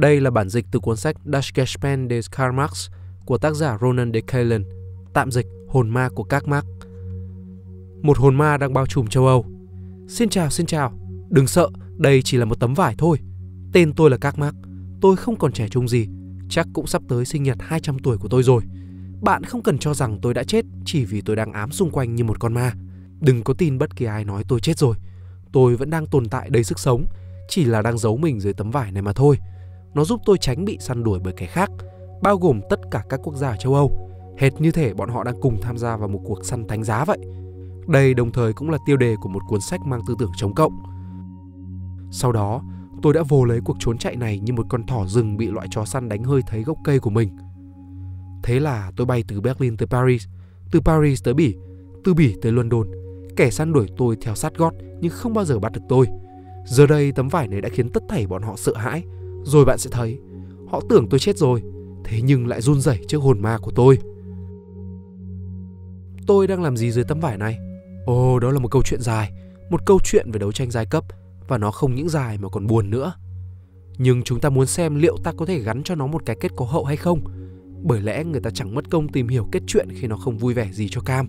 Đây là bản dịch từ cuốn sách Das Gespenst des Karl Marx của tác giả Ronan de Kalen, tạm dịch Hồn ma của các Marx. Một hồn ma đang bao trùm châu Âu. Xin chào, xin chào. Đừng sợ, đây chỉ là một tấm vải thôi. Tên tôi là Các Marx. Tôi không còn trẻ trung gì. Chắc cũng sắp tới sinh nhật 200 tuổi của tôi rồi. Bạn không cần cho rằng tôi đã chết chỉ vì tôi đang ám xung quanh như một con ma. Đừng có tin bất kỳ ai nói tôi chết rồi. Tôi vẫn đang tồn tại đầy sức sống, chỉ là đang giấu mình dưới tấm vải này mà thôi. Nó giúp tôi tránh bị săn đuổi bởi kẻ khác, bao gồm tất cả các quốc gia ở châu Âu. Hệt như thể bọn họ đang cùng tham gia vào một cuộc săn thánh giá vậy. Đây đồng thời cũng là tiêu đề của một cuốn sách mang tư tưởng chống cộng. Sau đó, tôi đã vồ lấy cuộc trốn chạy này như một con thỏ rừng bị loại chó săn đánh hơi thấy gốc cây của mình. Thế là tôi bay từ Berlin tới Paris, từ Paris tới Bỉ, từ Bỉ tới London. Kẻ săn đuổi tôi theo sát gót nhưng không bao giờ bắt được tôi. Giờ đây tấm vải này đã khiến tất thảy bọn họ sợ hãi. Rồi bạn sẽ thấy, họ tưởng tôi chết rồi, thế nhưng lại run rẩy trước hồn ma của tôi. Tôi đang làm gì dưới tấm vải này? Ồ, đó là một câu chuyện dài, một câu chuyện về đấu tranh giai cấp và nó không những dài mà còn buồn nữa. Nhưng chúng ta muốn xem liệu ta có thể gắn cho nó một cái kết có hậu hay không. Bởi lẽ người ta chẳng mất công tìm hiểu kết chuyện khi nó không vui vẻ gì cho Cam.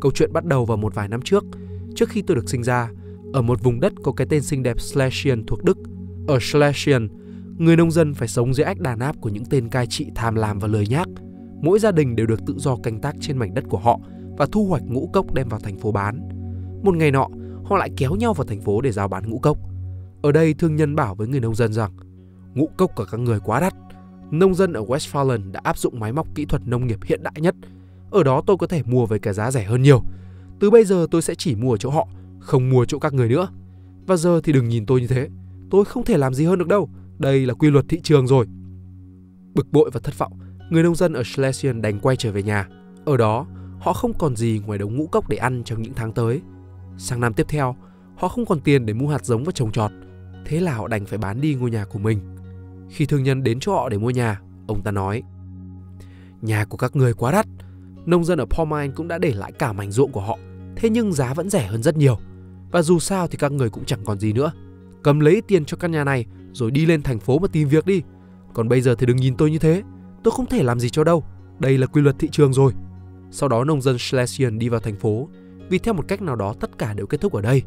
Câu chuyện bắt đầu vào một vài năm trước, trước khi tôi được sinh ra, ở một vùng đất có cái tên xinh đẹp Schlesien thuộc Đức. Ở Schlesien, người nông dân phải sống dưới ách đàn áp của những tên cai trị tham lam và lười nhác. Mỗi gia đình đều được tự do canh tác trên mảnh đất của họ và thu hoạch ngũ cốc đem vào thành phố bán. Một ngày nọ, họ lại kéo nhau vào thành phố để giao bán ngũ cốc. Ở đây thương nhân bảo với người nông dân rằng ngũ cốc của các người quá đắt. Nông dân ở Westphalen đã áp dụng máy móc kỹ thuật nông nghiệp hiện đại nhất. Ở đó tôi có thể mua với cái giá rẻ hơn nhiều. Từ bây giờ tôi sẽ chỉ mua ở chỗ họ, không mua chỗ các người nữa. Và giờ thì đừng nhìn tôi như thế. Tôi không thể làm gì hơn được đâu. Đây là quy luật thị trường rồi. Bực bội và thất vọng, người nông dân ở Schlesien đành quay trở về nhà. Ở đó, họ không còn gì ngoài đống ngũ cốc để ăn trong những tháng tới. Sang năm tiếp theo, họ không còn tiền để mua hạt giống và trồng trọt. Thế là họ đành phải bán đi ngôi nhà của mình. Khi thương nhân đến chỗ họ để mua nhà, ông ta nói Nhà của các người quá đắt. Nông dân ở Pomine cũng đã để lại cả mảnh ruộng của họ. Thế nhưng giá vẫn rẻ hơn rất nhiều. Và dù sao thì các người cũng chẳng còn gì nữa. Cầm lấy tiền cho căn nhà này rồi đi lên thành phố mà tìm việc đi. Còn bây giờ thì đừng nhìn tôi như thế. Tôi không thể làm gì cho đâu. Đây là quy luật thị trường rồi. Sau đó nông dân Schlesien đi vào thành phố vì theo một cách nào đó tất cả đều kết thúc ở đây.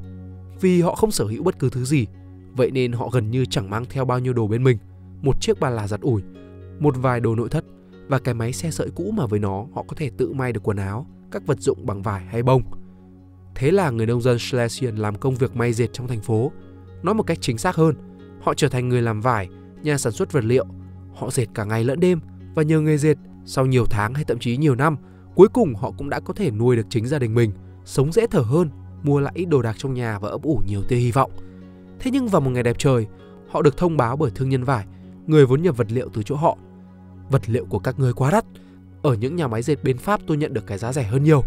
Vì họ không sở hữu bất cứ thứ gì, vậy nên họ gần như chẳng mang theo bao nhiêu đồ bên mình. Một chiếc ba là giặt ủi, một vài đồ nội thất và cái máy xe sợi cũ mà với nó họ có thể tự may được quần áo, các vật dụng bằng vải hay bông. Thế là người nông dân Schlesien làm công việc may dệt trong thành phố. Nói một cách chính xác hơn, họ trở thành người làm vải, nhà sản xuất vật liệu. Họ dệt cả ngày lẫn đêm và nhờ nghề dệt, sau nhiều tháng hay thậm chí nhiều năm, cuối cùng họ cũng đã có thể nuôi được chính gia đình mình – sống dễ thở hơn, mua lại ít đồ đạc trong nhà và ấp ủ nhiều tia hy vọng. Thế nhưng vào một ngày đẹp trời, họ được thông báo bởi thương nhân vải, người vốn nhập vật liệu từ chỗ họ. Vật liệu của các người quá đắt. Ở những nhà máy dệt bên Pháp tôi nhận được cái giá rẻ hơn nhiều.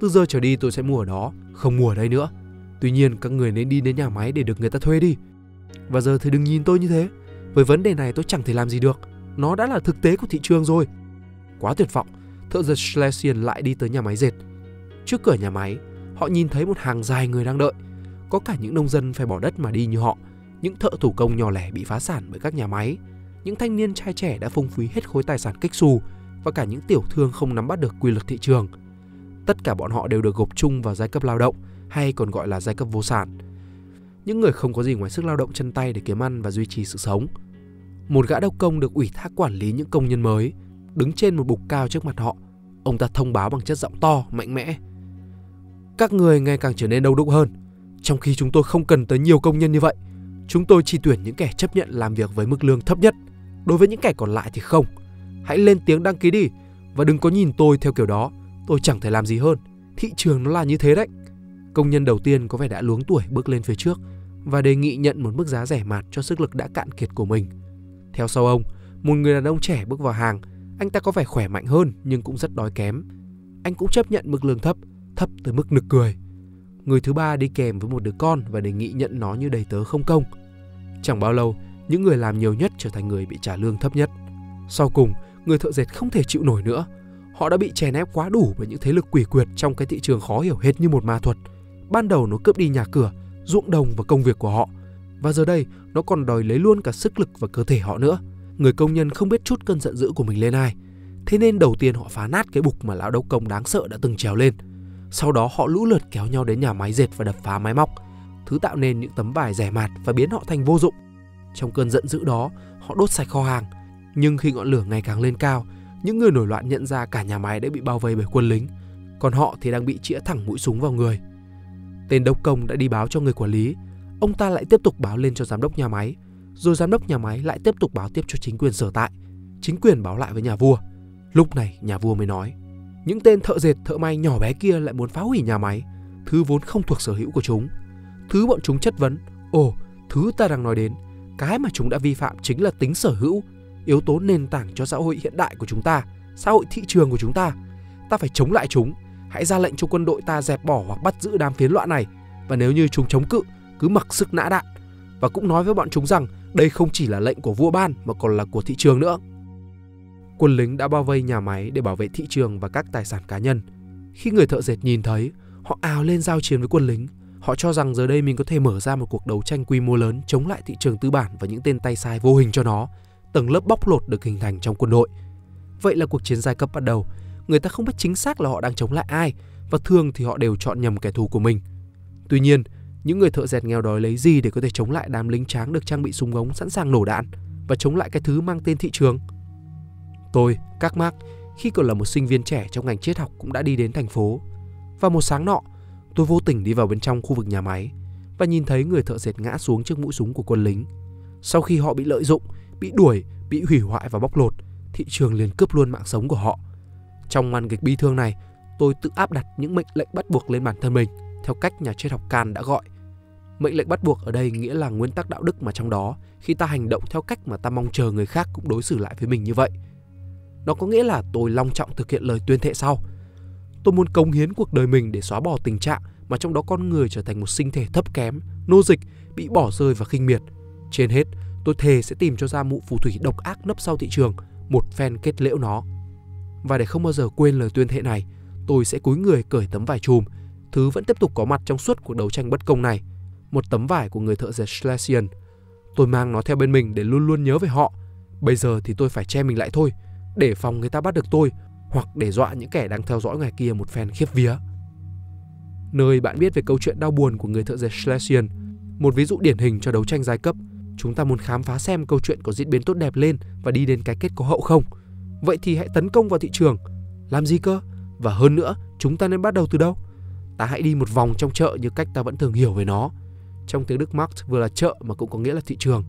Từ giờ trở đi tôi sẽ mua ở đó, không mua ở đây nữa. Tuy nhiên các người nên đi đến nhà máy để được người ta thuê đi. Và giờ thì đừng nhìn tôi như thế. Với vấn đề này tôi chẳng thể làm gì được. Nó đã là thực tế của thị trường rồi. Quá tuyệt vọng, thợ giật Schlesien lại đi tới nhà máy dệt Trước cửa nhà máy, họ nhìn thấy một hàng dài người đang đợi. Có cả những nông dân phải bỏ đất mà đi như họ, những thợ thủ công nhỏ lẻ bị phá sản bởi các nhà máy, những thanh niên trai trẻ đã phung phí hết khối tài sản kích xù và cả những tiểu thương không nắm bắt được quy luật thị trường. Tất cả bọn họ đều được gộp chung vào giai cấp lao động hay còn gọi là giai cấp vô sản. Những người không có gì ngoài sức lao động chân tay để kiếm ăn và duy trì sự sống. Một gã đốc công được ủy thác quản lý những công nhân mới, đứng trên một bục cao trước mặt họ. Ông ta thông báo bằng chất giọng to, mạnh mẽ các người ngày càng trở nên đông đúc hơn, trong khi chúng tôi không cần tới nhiều công nhân như vậy. Chúng tôi chỉ tuyển những kẻ chấp nhận làm việc với mức lương thấp nhất. Đối với những kẻ còn lại thì không. Hãy lên tiếng đăng ký đi và đừng có nhìn tôi theo kiểu đó. Tôi chẳng thể làm gì hơn. Thị trường nó là như thế đấy. Công nhân đầu tiên có vẻ đã luống tuổi bước lên phía trước và đề nghị nhận một mức giá rẻ mạt cho sức lực đã cạn kiệt của mình. Theo sau ông, một người đàn ông trẻ bước vào hàng. Anh ta có vẻ khỏe mạnh hơn nhưng cũng rất đói kém. Anh cũng chấp nhận mức lương thấp thấp tới mức nực cười. Người thứ ba đi kèm với một đứa con và đề nghị nhận nó như đầy tớ không công. Chẳng bao lâu, những người làm nhiều nhất trở thành người bị trả lương thấp nhất. Sau cùng, người thợ dệt không thể chịu nổi nữa. Họ đã bị chèn ép quá đủ bởi những thế lực quỷ quyệt trong cái thị trường khó hiểu hết như một ma thuật. Ban đầu nó cướp đi nhà cửa, ruộng đồng và công việc của họ. Và giờ đây, nó còn đòi lấy luôn cả sức lực và cơ thể họ nữa. Người công nhân không biết chút cơn giận dữ của mình lên ai. Thế nên đầu tiên họ phá nát cái bục mà lão đốc công đáng sợ đã từng trèo lên. Sau đó họ lũ lượt kéo nhau đến nhà máy dệt và đập phá máy móc, thứ tạo nên những tấm vải rẻ mạt và biến họ thành vô dụng. Trong cơn giận dữ đó, họ đốt sạch kho hàng. Nhưng khi ngọn lửa ngày càng lên cao, những người nổi loạn nhận ra cả nhà máy đã bị bao vây bởi quân lính, còn họ thì đang bị chĩa thẳng mũi súng vào người. Tên đốc công đã đi báo cho người quản lý, ông ta lại tiếp tục báo lên cho giám đốc nhà máy, rồi giám đốc nhà máy lại tiếp tục báo tiếp cho chính quyền sở tại. Chính quyền báo lại với nhà vua. Lúc này nhà vua mới nói, những tên thợ dệt thợ may nhỏ bé kia lại muốn phá hủy nhà máy, thứ vốn không thuộc sở hữu của chúng. Thứ bọn chúng chất vấn, ồ, thứ ta đang nói đến, cái mà chúng đã vi phạm chính là tính sở hữu, yếu tố nền tảng cho xã hội hiện đại của chúng ta, xã hội thị trường của chúng ta. Ta phải chống lại chúng, hãy ra lệnh cho quân đội ta dẹp bỏ hoặc bắt giữ đám phiến loạn này, và nếu như chúng chống cự, cứ mặc sức nã đạn. Và cũng nói với bọn chúng rằng đây không chỉ là lệnh của vua ban mà còn là của thị trường nữa. Quân lính đã bao vây nhà máy để bảo vệ thị trường và các tài sản cá nhân. Khi người thợ dệt nhìn thấy, họ ào lên giao chiến với quân lính. Họ cho rằng giờ đây mình có thể mở ra một cuộc đấu tranh quy mô lớn chống lại thị trường tư bản và những tên tay sai vô hình cho nó. Tầng lớp bóc lột được hình thành trong quân đội. Vậy là cuộc chiến giai cấp bắt đầu. Người ta không biết chính xác là họ đang chống lại ai và thường thì họ đều chọn nhầm kẻ thù của mình. Tuy nhiên, những người thợ dệt nghèo đói lấy gì để có thể chống lại đám lính tráng được trang bị súng ống sẵn sàng nổ đạn và chống lại cái thứ mang tên thị trường? Tôi, các Mark, khi còn là một sinh viên trẻ trong ngành triết học cũng đã đi đến thành phố. Và một sáng nọ, tôi vô tình đi vào bên trong khu vực nhà máy và nhìn thấy người thợ dệt ngã xuống trước mũi súng của quân lính. Sau khi họ bị lợi dụng, bị đuổi, bị hủy hoại và bóc lột, thị trường liền cướp luôn mạng sống của họ. Trong màn kịch bi thương này, tôi tự áp đặt những mệnh lệnh bắt buộc lên bản thân mình theo cách nhà triết học Can đã gọi. Mệnh lệnh bắt buộc ở đây nghĩa là nguyên tắc đạo đức mà trong đó khi ta hành động theo cách mà ta mong chờ người khác cũng đối xử lại với mình như vậy – nó có nghĩa là tôi long trọng thực hiện lời tuyên thệ sau. Tôi muốn cống hiến cuộc đời mình để xóa bỏ tình trạng mà trong đó con người trở thành một sinh thể thấp kém, nô dịch, bị bỏ rơi và khinh miệt. Trên hết, tôi thề sẽ tìm cho ra mụ phù thủy độc ác nấp sau thị trường, một phen kết liễu nó. Và để không bao giờ quên lời tuyên thệ này, tôi sẽ cúi người cởi tấm vải chùm, thứ vẫn tiếp tục có mặt trong suốt cuộc đấu tranh bất công này. Một tấm vải của người thợ dệt Schlesian. Tôi mang nó theo bên mình để luôn luôn nhớ về họ. Bây giờ thì tôi phải che mình lại thôi, để phòng người ta bắt được tôi hoặc để dọa những kẻ đang theo dõi ngoài kia một phen khiếp vía. Nơi bạn biết về câu chuyện đau buồn của người thợ dệt Schlesian, một ví dụ điển hình cho đấu tranh giai cấp, chúng ta muốn khám phá xem câu chuyện có diễn biến tốt đẹp lên và đi đến cái kết có hậu không. Vậy thì hãy tấn công vào thị trường. Làm gì cơ? Và hơn nữa, chúng ta nên bắt đầu từ đâu? Ta hãy đi một vòng trong chợ như cách ta vẫn thường hiểu về nó. Trong tiếng Đức Markt vừa là chợ mà cũng có nghĩa là thị trường.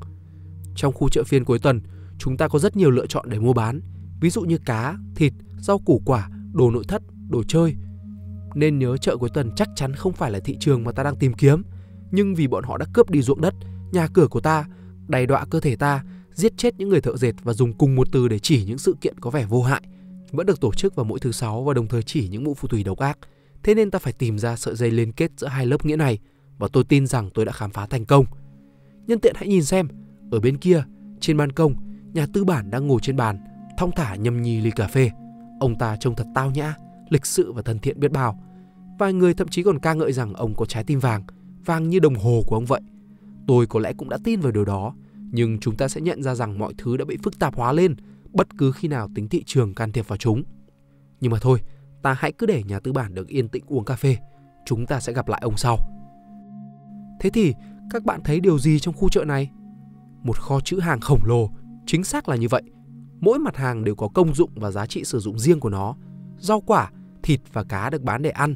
Trong khu chợ phiên cuối tuần, chúng ta có rất nhiều lựa chọn để mua bán, ví dụ như cá, thịt, rau củ quả, đồ nội thất, đồ chơi. Nên nhớ chợ cuối tuần chắc chắn không phải là thị trường mà ta đang tìm kiếm, nhưng vì bọn họ đã cướp đi ruộng đất, nhà cửa của ta, đầy đọa cơ thể ta, giết chết những người thợ dệt và dùng cùng một từ để chỉ những sự kiện có vẻ vô hại, vẫn được tổ chức vào mỗi thứ sáu và đồng thời chỉ những mụ phù thủy độc ác. Thế nên ta phải tìm ra sợi dây liên kết giữa hai lớp nghĩa này và tôi tin rằng tôi đã khám phá thành công. Nhân tiện hãy nhìn xem, ở bên kia, trên ban công, nhà tư bản đang ngồi trên bàn, thong thả nhâm nhi ly cà phê. Ông ta trông thật tao nhã, lịch sự và thân thiện biết bao. Vài người thậm chí còn ca ngợi rằng ông có trái tim vàng, vàng như đồng hồ của ông vậy. Tôi có lẽ cũng đã tin vào điều đó, nhưng chúng ta sẽ nhận ra rằng mọi thứ đã bị phức tạp hóa lên bất cứ khi nào tính thị trường can thiệp vào chúng. Nhưng mà thôi, ta hãy cứ để nhà tư bản được yên tĩnh uống cà phê. Chúng ta sẽ gặp lại ông sau. Thế thì, các bạn thấy điều gì trong khu chợ này? Một kho chữ hàng khổng lồ, chính xác là như vậy mỗi mặt hàng đều có công dụng và giá trị sử dụng riêng của nó. Rau quả, thịt và cá được bán để ăn.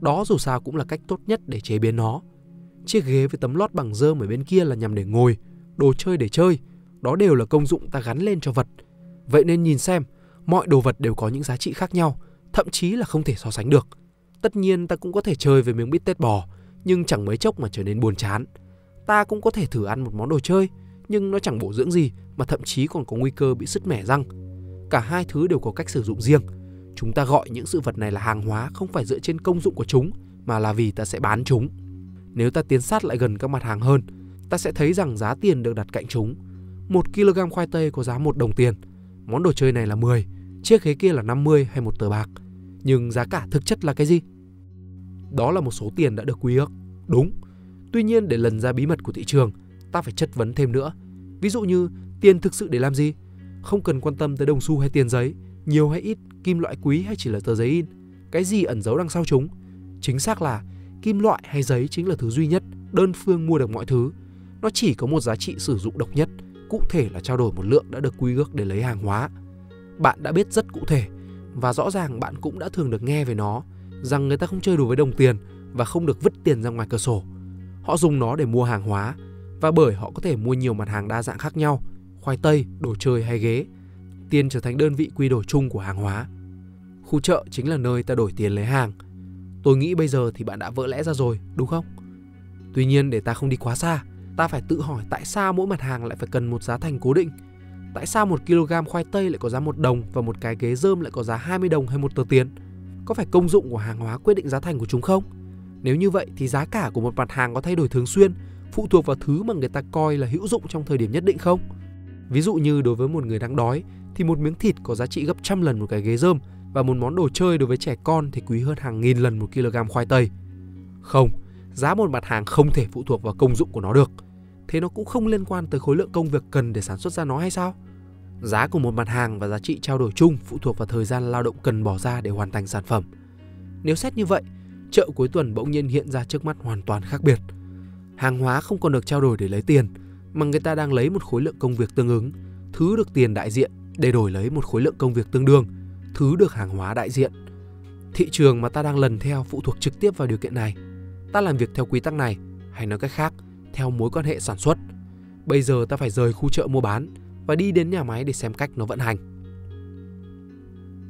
Đó dù sao cũng là cách tốt nhất để chế biến nó. Chiếc ghế với tấm lót bằng dơm ở bên kia là nhằm để ngồi, đồ chơi để chơi. Đó đều là công dụng ta gắn lên cho vật. Vậy nên nhìn xem, mọi đồ vật đều có những giá trị khác nhau, thậm chí là không thể so sánh được. Tất nhiên ta cũng có thể chơi với miếng bít tết bò, nhưng chẳng mấy chốc mà trở nên buồn chán. Ta cũng có thể thử ăn một món đồ chơi, nhưng nó chẳng bổ dưỡng gì mà thậm chí còn có nguy cơ bị sứt mẻ răng. Cả hai thứ đều có cách sử dụng riêng. Chúng ta gọi những sự vật này là hàng hóa không phải dựa trên công dụng của chúng mà là vì ta sẽ bán chúng. Nếu ta tiến sát lại gần các mặt hàng hơn, ta sẽ thấy rằng giá tiền được đặt cạnh chúng. Một kg khoai tây có giá một đồng tiền. Món đồ chơi này là 10, chiếc ghế kia là 50 hay một tờ bạc. Nhưng giá cả thực chất là cái gì? Đó là một số tiền đã được quy ước. Đúng. Tuy nhiên để lần ra bí mật của thị trường, ta phải chất vấn thêm nữa. Ví dụ như tiền thực sự để làm gì? Không cần quan tâm tới đồng xu hay tiền giấy, nhiều hay ít, kim loại quý hay chỉ là tờ giấy in. Cái gì ẩn giấu đằng sau chúng? Chính xác là kim loại hay giấy chính là thứ duy nhất đơn phương mua được mọi thứ. Nó chỉ có một giá trị sử dụng độc nhất, cụ thể là trao đổi một lượng đã được quy ước để lấy hàng hóa. Bạn đã biết rất cụ thể và rõ ràng bạn cũng đã thường được nghe về nó rằng người ta không chơi đùa với đồng tiền và không được vứt tiền ra ngoài cửa sổ. Họ dùng nó để mua hàng hóa và bởi họ có thể mua nhiều mặt hàng đa dạng khác nhau, khoai tây, đồ chơi hay ghế. Tiền trở thành đơn vị quy đổi chung của hàng hóa. Khu chợ chính là nơi ta đổi tiền lấy hàng. Tôi nghĩ bây giờ thì bạn đã vỡ lẽ ra rồi, đúng không? Tuy nhiên để ta không đi quá xa, ta phải tự hỏi tại sao mỗi mặt hàng lại phải cần một giá thành cố định. Tại sao một kg khoai tây lại có giá một đồng và một cái ghế rơm lại có giá 20 đồng hay một tờ tiền? Có phải công dụng của hàng hóa quyết định giá thành của chúng không? Nếu như vậy thì giá cả của một mặt hàng có thay đổi thường xuyên, phụ thuộc vào thứ mà người ta coi là hữu dụng trong thời điểm nhất định không? Ví dụ như đối với một người đang đói thì một miếng thịt có giá trị gấp trăm lần một cái ghế rơm và một món đồ chơi đối với trẻ con thì quý hơn hàng nghìn lần một kg khoai tây. Không, giá một mặt hàng không thể phụ thuộc vào công dụng của nó được. Thế nó cũng không liên quan tới khối lượng công việc cần để sản xuất ra nó hay sao? Giá của một mặt hàng và giá trị trao đổi chung phụ thuộc vào thời gian lao động cần bỏ ra để hoàn thành sản phẩm. Nếu xét như vậy, chợ cuối tuần bỗng nhiên hiện ra trước mắt hoàn toàn khác biệt. Hàng hóa không còn được trao đổi để lấy tiền, mà người ta đang lấy một khối lượng công việc tương ứng, thứ được tiền đại diện để đổi lấy một khối lượng công việc tương đương, thứ được hàng hóa đại diện. Thị trường mà ta đang lần theo phụ thuộc trực tiếp vào điều kiện này. Ta làm việc theo quy tắc này, hay nói cách khác, theo mối quan hệ sản xuất. Bây giờ ta phải rời khu chợ mua bán và đi đến nhà máy để xem cách nó vận hành.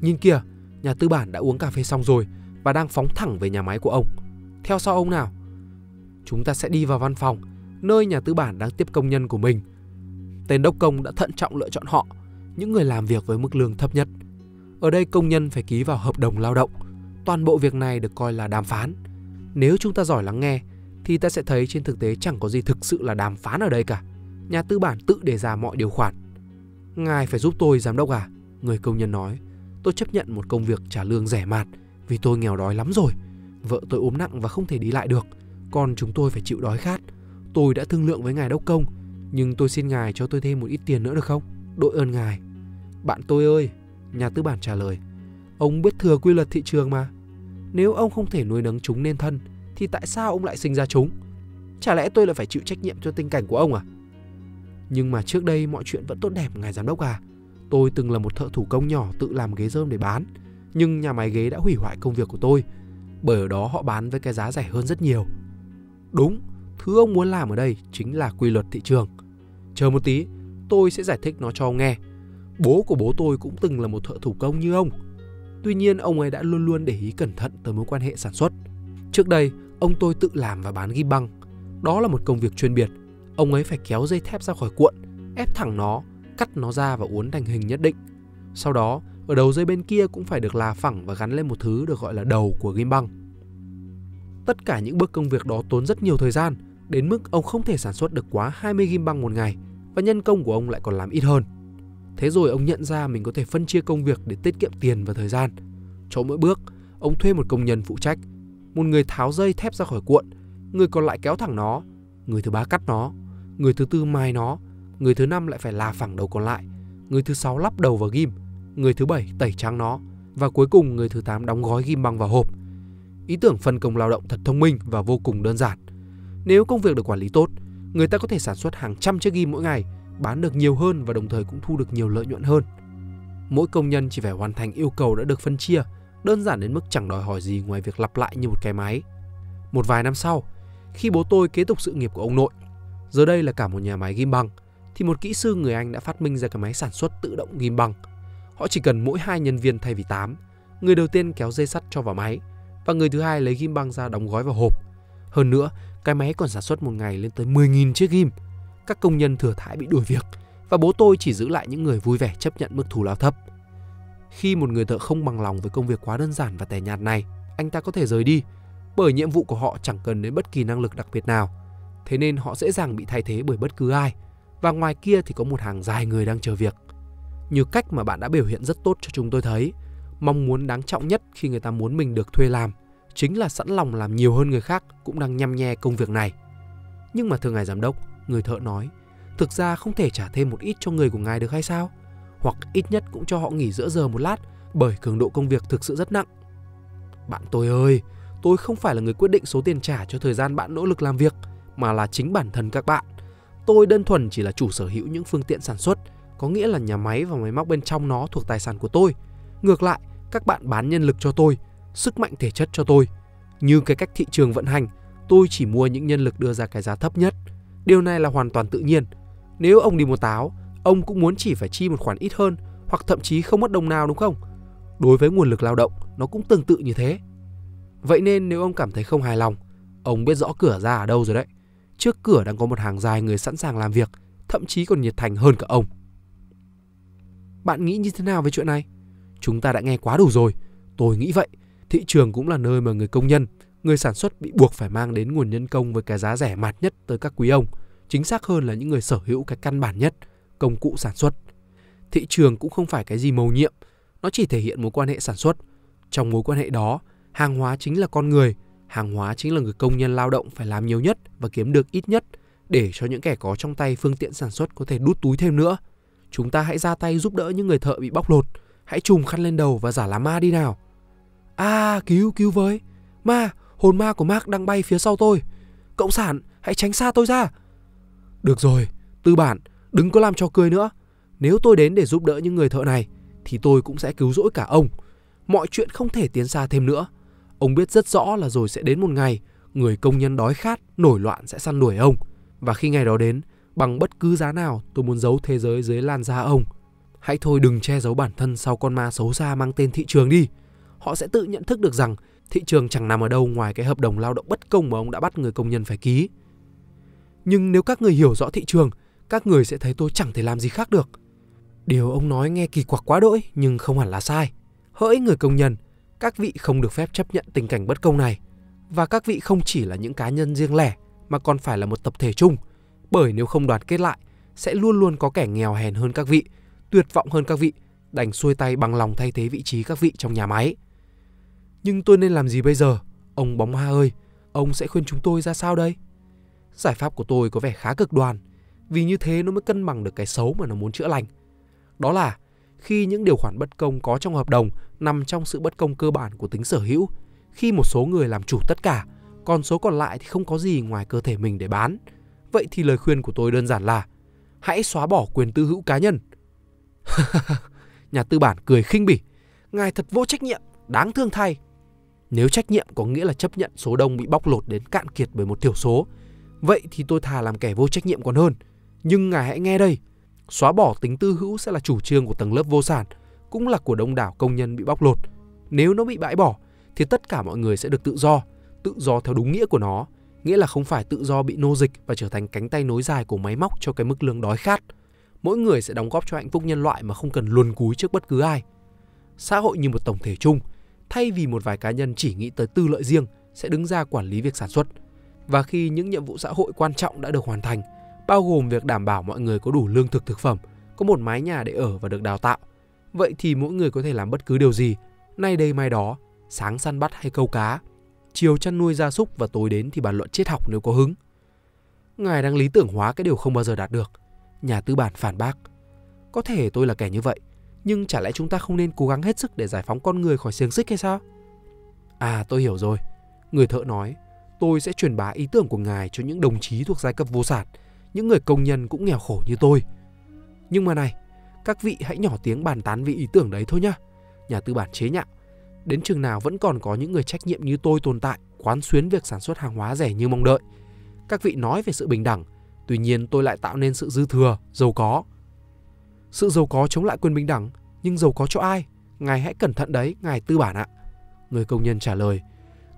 Nhìn kìa, nhà tư bản đã uống cà phê xong rồi và đang phóng thẳng về nhà máy của ông. Theo sau ông nào? Chúng ta sẽ đi vào văn phòng, nơi nhà tư bản đang tiếp công nhân của mình. Tên đốc công đã thận trọng lựa chọn họ, những người làm việc với mức lương thấp nhất. Ở đây công nhân phải ký vào hợp đồng lao động. Toàn bộ việc này được coi là đàm phán. Nếu chúng ta giỏi lắng nghe thì ta sẽ thấy trên thực tế chẳng có gì thực sự là đàm phán ở đây cả. Nhà tư bản tự đề ra mọi điều khoản. Ngài phải giúp tôi giám đốc à? Người công nhân nói. Tôi chấp nhận một công việc trả lương rẻ mạt vì tôi nghèo đói lắm rồi. Vợ tôi ốm nặng và không thể đi lại được. Còn chúng tôi phải chịu đói khát. Tôi đã thương lượng với ngài đốc công, nhưng tôi xin ngài cho tôi thêm một ít tiền nữa được không? Đội ơn ngài. Bạn tôi ơi, nhà tư bản trả lời. Ông biết thừa quy luật thị trường mà. Nếu ông không thể nuôi nấng chúng nên thân, thì tại sao ông lại sinh ra chúng? Chả lẽ tôi lại phải chịu trách nhiệm cho tình cảnh của ông à? Nhưng mà trước đây mọi chuyện vẫn tốt đẹp ngài giám đốc à. Tôi từng là một thợ thủ công nhỏ tự làm ghế rơm để bán, nhưng nhà máy ghế đã hủy hoại công việc của tôi, bởi ở đó họ bán với cái giá rẻ hơn rất nhiều. Đúng, thứ ông muốn làm ở đây chính là quy luật thị trường. Chờ một tí, tôi sẽ giải thích nó cho ông nghe. Bố của bố tôi cũng từng là một thợ thủ công như ông. Tuy nhiên ông ấy đã luôn luôn để ý cẩn thận tới mối quan hệ sản xuất. Trước đây, ông tôi tự làm và bán ghi băng. Đó là một công việc chuyên biệt. Ông ấy phải kéo dây thép ra khỏi cuộn, ép thẳng nó, cắt nó ra và uốn thành hình nhất định. Sau đó, ở đầu dây bên kia cũng phải được là phẳng và gắn lên một thứ được gọi là đầu của ghim băng. Tất cả những bước công việc đó tốn rất nhiều thời gian, đến mức ông không thể sản xuất được quá 20 ghim băng một ngày và nhân công của ông lại còn làm ít hơn. Thế rồi ông nhận ra mình có thể phân chia công việc để tiết kiệm tiền và thời gian. Cho mỗi bước, ông thuê một công nhân phụ trách, một người tháo dây thép ra khỏi cuộn, người còn lại kéo thẳng nó, người thứ ba cắt nó, người thứ tư mai nó, người thứ năm lại phải là phẳng đầu còn lại, người thứ sáu lắp đầu vào ghim, người thứ bảy tẩy trắng nó và cuối cùng người thứ tám đóng gói ghim băng vào hộp. Ý tưởng phân công lao động thật thông minh và vô cùng đơn giản. Nếu công việc được quản lý tốt, người ta có thể sản xuất hàng trăm chiếc ghim mỗi ngày, bán được nhiều hơn và đồng thời cũng thu được nhiều lợi nhuận hơn. Mỗi công nhân chỉ phải hoàn thành yêu cầu đã được phân chia, đơn giản đến mức chẳng đòi hỏi gì ngoài việc lặp lại như một cái máy. Một vài năm sau, khi bố tôi kế tục sự nghiệp của ông nội, giờ đây là cả một nhà máy ghim băng, thì một kỹ sư người Anh đã phát minh ra cái máy sản xuất tự động ghim băng. Họ chỉ cần mỗi hai nhân viên thay vì 8. Người đầu tiên kéo dây sắt cho vào máy và người thứ hai lấy ghim băng ra đóng gói vào hộp. Hơn nữa, cái máy còn sản xuất một ngày lên tới 10.000 chiếc ghim. Các công nhân thừa thãi bị đuổi việc và bố tôi chỉ giữ lại những người vui vẻ chấp nhận mức thù lao thấp. Khi một người thợ không bằng lòng với công việc quá đơn giản và tẻ nhạt này, anh ta có thể rời đi bởi nhiệm vụ của họ chẳng cần đến bất kỳ năng lực đặc biệt nào. Thế nên họ dễ dàng bị thay thế bởi bất cứ ai. Và ngoài kia thì có một hàng dài người đang chờ việc. Như cách mà bạn đã biểu hiện rất tốt cho chúng tôi thấy, mong muốn đáng trọng nhất khi người ta muốn mình được thuê làm chính là sẵn lòng làm nhiều hơn người khác cũng đang nhăm nhe công việc này. Nhưng mà thưa ngài giám đốc, Người thợ nói, thực ra không thể trả thêm một ít cho người của ngài được hay sao? Hoặc ít nhất cũng cho họ nghỉ giữa giờ một lát, bởi cường độ công việc thực sự rất nặng. Bạn tôi ơi, tôi không phải là người quyết định số tiền trả cho thời gian bạn nỗ lực làm việc, mà là chính bản thân các bạn. Tôi đơn thuần chỉ là chủ sở hữu những phương tiện sản xuất, có nghĩa là nhà máy và máy móc bên trong nó thuộc tài sản của tôi. Ngược lại, các bạn bán nhân lực cho tôi, sức mạnh thể chất cho tôi. Như cái cách thị trường vận hành, tôi chỉ mua những nhân lực đưa ra cái giá thấp nhất. Điều này là hoàn toàn tự nhiên. Nếu ông đi mua táo, ông cũng muốn chỉ phải chi một khoản ít hơn hoặc thậm chí không mất đồng nào đúng không? Đối với nguồn lực lao động, nó cũng tương tự như thế. Vậy nên nếu ông cảm thấy không hài lòng, ông biết rõ cửa ra ở đâu rồi đấy. Trước cửa đang có một hàng dài người sẵn sàng làm việc, thậm chí còn nhiệt thành hơn cả ông. Bạn nghĩ như thế nào về chuyện này? Chúng ta đã nghe quá đủ rồi. Tôi nghĩ vậy. Thị trường cũng là nơi mà người công nhân, người sản xuất bị buộc phải mang đến nguồn nhân công với cái giá rẻ mạt nhất tới các quý ông. Chính xác hơn là những người sở hữu cái căn bản nhất, công cụ sản xuất. Thị trường cũng không phải cái gì mầu nhiệm, nó chỉ thể hiện mối quan hệ sản xuất. Trong mối quan hệ đó, hàng hóa chính là con người, hàng hóa chính là người công nhân lao động phải làm nhiều nhất và kiếm được ít nhất để cho những kẻ có trong tay phương tiện sản xuất có thể đút túi thêm nữa. Chúng ta hãy ra tay giúp đỡ những người thợ bị bóc lột, hãy chùm khăn lên đầu và giả là ma đi nào. À, cứu, cứu với. Ma, hồn ma của Mark đang bay phía sau tôi. Cộng sản, hãy tránh xa tôi ra. Được rồi, tư bản, đừng có làm cho cười nữa. Nếu tôi đến để giúp đỡ những người thợ này, thì tôi cũng sẽ cứu rỗi cả ông. Mọi chuyện không thể tiến xa thêm nữa. Ông biết rất rõ là rồi sẽ đến một ngày, người công nhân đói khát, nổi loạn sẽ săn đuổi ông. Và khi ngày đó đến, bằng bất cứ giá nào tôi muốn giấu thế giới dưới lan da ông. Hãy thôi đừng che giấu bản thân sau con ma xấu xa mang tên thị trường đi. Họ sẽ tự nhận thức được rằng thị trường chẳng nằm ở đâu ngoài cái hợp đồng lao động bất công mà ông đã bắt người công nhân phải ký. Nhưng nếu các người hiểu rõ thị trường, các người sẽ thấy tôi chẳng thể làm gì khác được. Điều ông nói nghe kỳ quặc quá đỗi nhưng không hẳn là sai. Hỡi người công nhân, các vị không được phép chấp nhận tình cảnh bất công này. Và các vị không chỉ là những cá nhân riêng lẻ mà còn phải là một tập thể chung. Bởi nếu không đoàn kết lại, sẽ luôn luôn có kẻ nghèo hèn hơn các vị, tuyệt vọng hơn các vị, đành xuôi tay bằng lòng thay thế vị trí các vị trong nhà máy. Nhưng tôi nên làm gì bây giờ? Ông bóng ma ơi, ông sẽ khuyên chúng tôi ra sao đây? Giải pháp của tôi có vẻ khá cực đoan, vì như thế nó mới cân bằng được cái xấu mà nó muốn chữa lành. Đó là khi những điều khoản bất công có trong hợp đồng nằm trong sự bất công cơ bản của tính sở hữu, khi một số người làm chủ tất cả, còn số còn lại thì không có gì ngoài cơ thể mình để bán. Vậy thì lời khuyên của tôi đơn giản là hãy xóa bỏ quyền tư hữu cá nhân. Nhà tư bản cười khinh bỉ, ngài thật vô trách nhiệm, đáng thương thay. Nếu trách nhiệm có nghĩa là chấp nhận số đông bị bóc lột đến cạn kiệt bởi một thiểu số, vậy thì tôi thà làm kẻ vô trách nhiệm còn hơn. Nhưng ngài hãy nghe đây, xóa bỏ tính tư hữu sẽ là chủ trương của tầng lớp vô sản, cũng là của đông đảo công nhân bị bóc lột. Nếu nó bị bãi bỏ, thì tất cả mọi người sẽ được tự do, tự do theo đúng nghĩa của nó, nghĩa là không phải tự do bị nô dịch và trở thành cánh tay nối dài của máy móc cho cái mức lương đói khát. Mỗi người sẽ đóng góp cho hạnh phúc nhân loại mà không cần luồn cúi trước bất cứ ai. Xã hội như một tổng thể chung, thay vì một vài cá nhân chỉ nghĩ tới tư lợi riêng sẽ đứng ra quản lý việc sản xuất. Và khi những nhiệm vụ xã hội quan trọng đã được hoàn thành, bao gồm việc đảm bảo mọi người có đủ lương thực thực phẩm, có một mái nhà để ở và được đào tạo, vậy thì mỗi người có thể làm bất cứ điều gì, nay đây mai đó, sáng săn bắt hay câu cá, chiều chăn nuôi gia súc và tối đến thì bàn luận triết học nếu có hứng. Ngài đang lý tưởng hóa cái điều không bao giờ đạt được. Nhà tư bản phản bác. Có thể tôi là kẻ như vậy, nhưng chả lẽ chúng ta không nên cố gắng hết sức để giải phóng con người khỏi xiềng xích hay sao? À tôi hiểu rồi. Người thợ nói, tôi sẽ truyền bá ý tưởng của ngài cho những đồng chí thuộc giai cấp vô sản, những người công nhân cũng nghèo khổ như tôi. Nhưng mà này, các vị hãy nhỏ tiếng bàn tán vì ý tưởng đấy thôi nhá. Nhà tư bản chế nhạo. Đến chừng nào vẫn còn có những người trách nhiệm như tôi tồn tại, quán xuyến việc sản xuất hàng hóa rẻ như mong đợi. Các vị nói về sự bình đẳng, tuy nhiên tôi lại tạo nên sự dư thừa, giàu có. Sự giàu có chống lại quyền bình đẳng, nhưng giàu có cho ai? Ngài hãy cẩn thận đấy, ngài tư bản ạ. Người công nhân trả lời.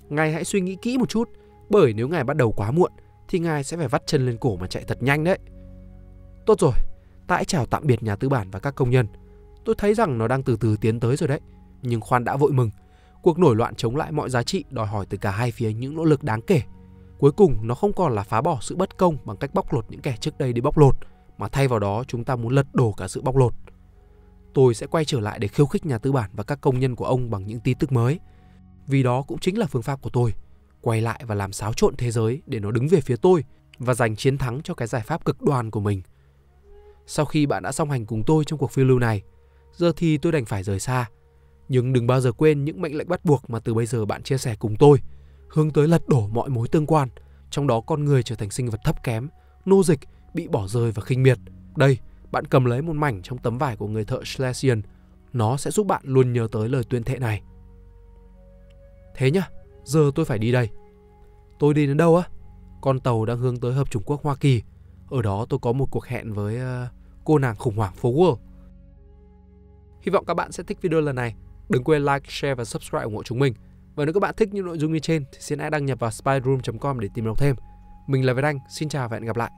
Ngài hãy suy nghĩ kỹ một chút, bởi nếu ngài bắt đầu quá muộn, thì ngài sẽ phải vắt chân lên cổ mà chạy thật nhanh đấy. Tốt rồi, ta hãy chào tạm biệt nhà tư bản và các công nhân. Tôi thấy rằng nó đang từ từ tiến tới rồi đấy. Nhưng khoan đã vội mừng. Cuộc nổi loạn chống lại mọi giá trị đòi hỏi từ cả hai phía những nỗ lực đáng kể. Cuối cùng nó không còn là phá bỏ sự bất công bằng cách bóc lột những kẻ trước đây đi bóc lột, mà thay vào đó chúng ta muốn lật đổ cả sự bóc lột. Tôi sẽ quay trở lại để khiêu khích nhà tư bản và các công nhân của ông bằng những tin tức mới. Vì đó cũng chính là phương pháp của tôi. Quay lại và làm xáo trộn thế giới để nó đứng về phía tôi và giành chiến thắng cho cái giải pháp cực đoan của mình. Sau khi bạn đã song hành cùng tôi trong cuộc phiêu lưu này, giờ thì tôi đành phải rời xa. Nhưng đừng bao giờ quên những mệnh lệnh bắt buộc mà từ bây giờ bạn chia sẻ cùng tôi, hướng tới lật đổ mọi mối tương quan, trong đó con người trở thành sinh vật thấp kém, nô dịch, bị bỏ rơi và khinh miệt. Đây, bạn cầm lấy một mảnh trong tấm vải của người thợ Schlesian. Nó sẽ giúp bạn luôn nhớ tới lời tuyên thệ này. Thế nhá, giờ tôi phải đi đây. Tôi đi đến đâu á? Con tàu đang hướng tới Hợp Trung Quốc Hoa Kỳ. Ở đó tôi có một cuộc hẹn với ờ, cô nàng khủng hoảng phố World. Hy vọng các bạn sẽ thích video lần này. Đừng quên like, share và subscribe ủng hộ chúng mình. Và nếu các bạn thích những nội dung như trên thì xin hãy đăng nhập vào spyroom.com để tìm đọc thêm. Mình là Việt Anh, xin chào và hẹn gặp lại.